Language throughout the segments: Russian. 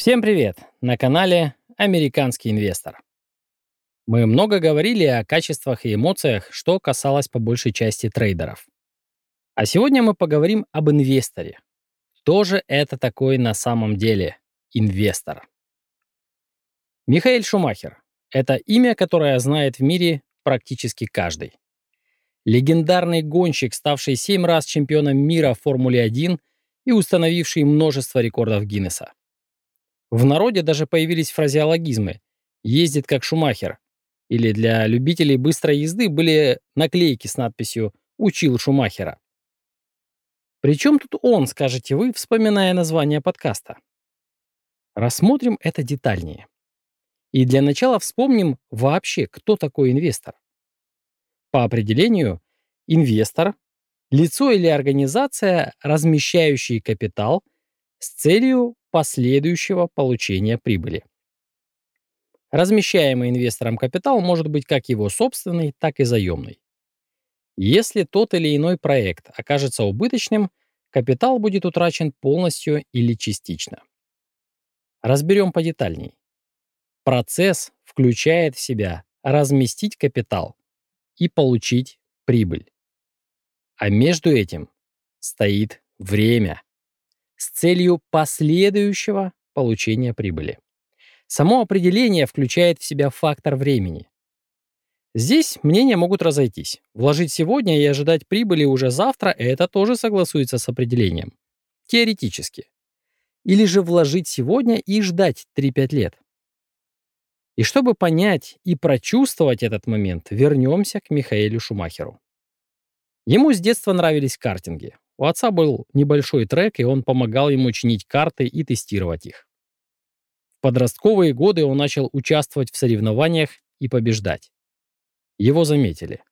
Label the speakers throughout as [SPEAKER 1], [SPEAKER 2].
[SPEAKER 1] Всем привет! На канале «Американский инвестор». Мы много говорили о качествах и эмоциях, что касалось по большей части трейдеров. А сегодня мы поговорим об инвесторе. Кто же это такой на самом деле инвестор? Михаэль Шумахер — это имя, которое знает в мире практически каждый. Легендарный гонщик, ставший семь раз чемпионом мира в Формуле-1 и установивший множество рекордов Гиннесса. В народе даже появились фразеологизмы «ездит как Шумахер» или для любителей быстрой езды были наклейки с надписью «Учил Шумахера». Причем тут он, скажете вы, вспоминая название подкаста? Рассмотрим это детальнее. И для начала вспомним вообще, кто такой инвестор. По определению, инвестор – лицо или организация, размещающие капитал с целью последующего получения прибыли. Размещаемый инвестором капитал может быть как его собственный, так и заемный. Если тот или иной проект окажется убыточным, капитал будет утрачен полностью или частично. Разберем подетальней. Процесс включает в себя разместить капитал и получить прибыль. А между этим стоит время с целью последующего получения прибыли. Само определение включает в себя фактор времени. Здесь мнения могут разойтись. Вложить сегодня и ожидать прибыли уже завтра – это тоже согласуется с определением. Теоретически. Или же вложить сегодня и ждать 3-5 лет. И чтобы понять и прочувствовать этот момент, вернемся к Михаэлю Шумахеру. Ему с детства нравились картинги. У отца был небольшой трек, и он помогал ему чинить карты и тестировать их. В подростковые годы он начал участвовать в соревнованиях и побеждать. Его заметили.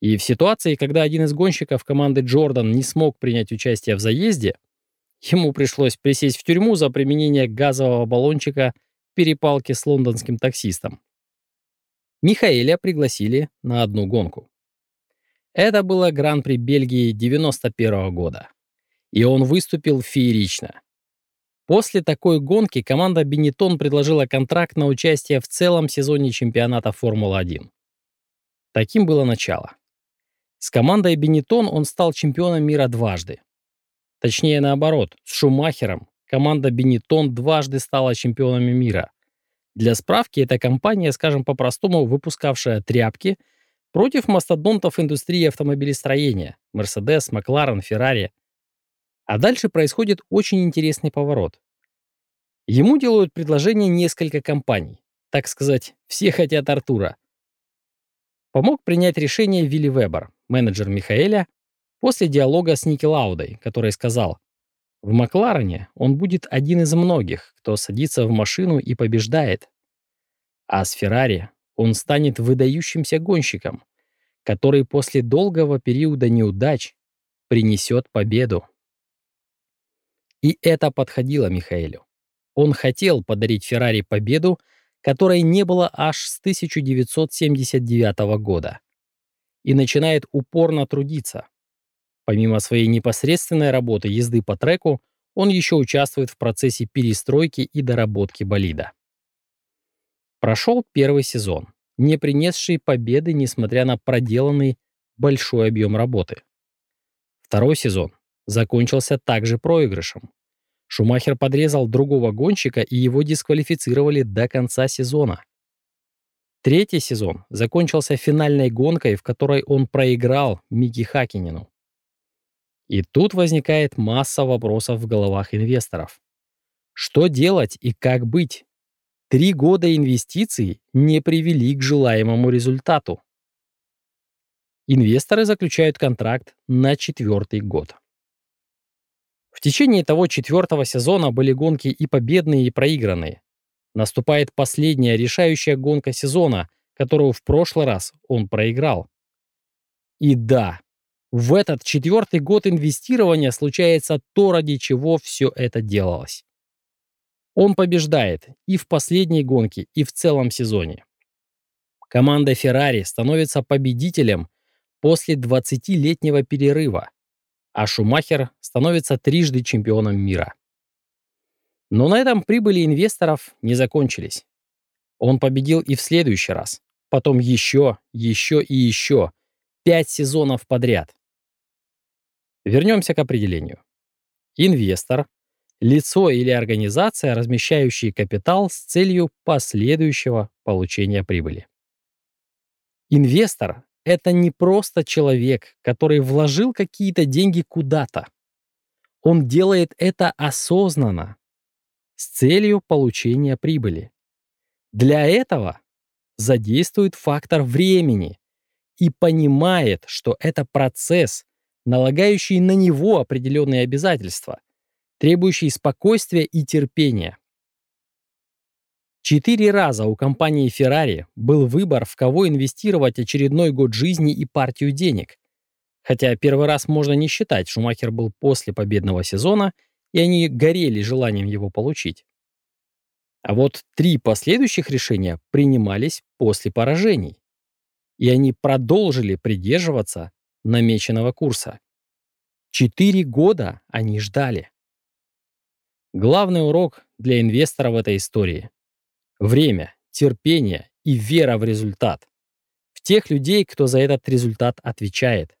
[SPEAKER 1] И в ситуации, когда один из гонщиков команды Джордан не смог принять участие в заезде, ему пришлось присесть в тюрьму за применение газового баллончика в перепалке с лондонским таксистом. Михаэля пригласили на одну гонку. Это было Гран-при Бельгии 91 года. И он выступил феерично. После такой гонки команда Бенетон предложила контракт на участие в целом сезоне чемпионата Формулы-1. Таким было начало. С командой Бенетон он стал чемпионом мира дважды. Точнее, наоборот, с Шумахером команда Бенетон дважды стала чемпионами мира. Для справки, эта компания, скажем по-простому, выпускавшая тряпки – против мастодонтов индустрии автомобилестроения – Mercedes, McLaren, Ferrari. А дальше происходит очень интересный поворот. Ему делают предложение несколько компаний. Так сказать, все хотят Артура. Помог принять решение Вилли Вебер, менеджер Михаэля, после диалога с Ники Лаудой, который сказал, в Макларене он будет один из многих, кто садится в машину и побеждает. А с Феррари он станет выдающимся гонщиком, который после долгого периода неудач принесет победу. И это подходило Михаэлю. Он хотел подарить Феррари победу, которой не было аж с 1979 года. И начинает упорно трудиться. Помимо своей непосредственной работы езды по треку, он еще участвует в процессе перестройки и доработки болида. Прошел первый сезон, не принесший победы, несмотря на проделанный большой объем работы. Второй сезон закончился также проигрышем. Шумахер подрезал другого гонщика, и его дисквалифицировали до конца сезона. Третий сезон закончился финальной гонкой, в которой он проиграл Мики Хакинину. И тут возникает масса вопросов в головах инвесторов. Что делать и как быть? Три года инвестиций не привели к желаемому результату. Инвесторы заключают контракт на четвертый год. В течение того четвертого сезона были гонки и победные, и проигранные. Наступает последняя решающая гонка сезона, которую в прошлый раз он проиграл. И да, в этот четвертый год инвестирования случается то, ради чего все это делалось. Он побеждает и в последней гонке, и в целом сезоне. Команда Ferrari становится победителем после 20-летнего перерыва, а Шумахер становится трижды чемпионом мира. Но на этом прибыли инвесторов не закончились. Он победил и в следующий раз. Потом еще, еще и еще. Пять сезонов подряд. Вернемся к определению. Инвестор – лицо или организация, размещающие капитал с целью последующего получения прибыли. Инвестор – это не просто человек, который вложил какие-то деньги куда-то. Он делает это осознанно, с целью получения прибыли. Для этого задействует фактор времени и понимает, что это процесс, налагающий на него определенные обязательства, требующий спокойствия и терпения. Четыре раза у компании Ferrari был выбор, в кого инвестировать очередной год жизни и партию денег. Хотя первый раз можно не считать, Шумахер был после победного сезона, и они горели желанием его получить. А вот три последующих решения принимались после поражений. И они продолжили придерживаться намеченного курса. Четыре года они ждали. Главный урок для инвестора в этой истории — время, терпение и вера в результат. В тех людей, кто за этот результат отвечает.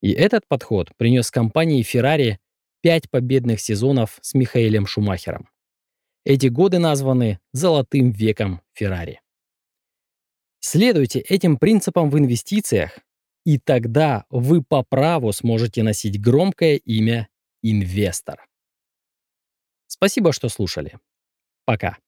[SPEAKER 1] И этот подход принес компании Ferrari пять победных сезонов с Михаэлем Шумахером. Эти годы названы «золотым веком Феррари». Следуйте этим принципам в инвестициях, и тогда вы по праву сможете носить громкое имя инвестор. Спасибо, что слушали. Пока.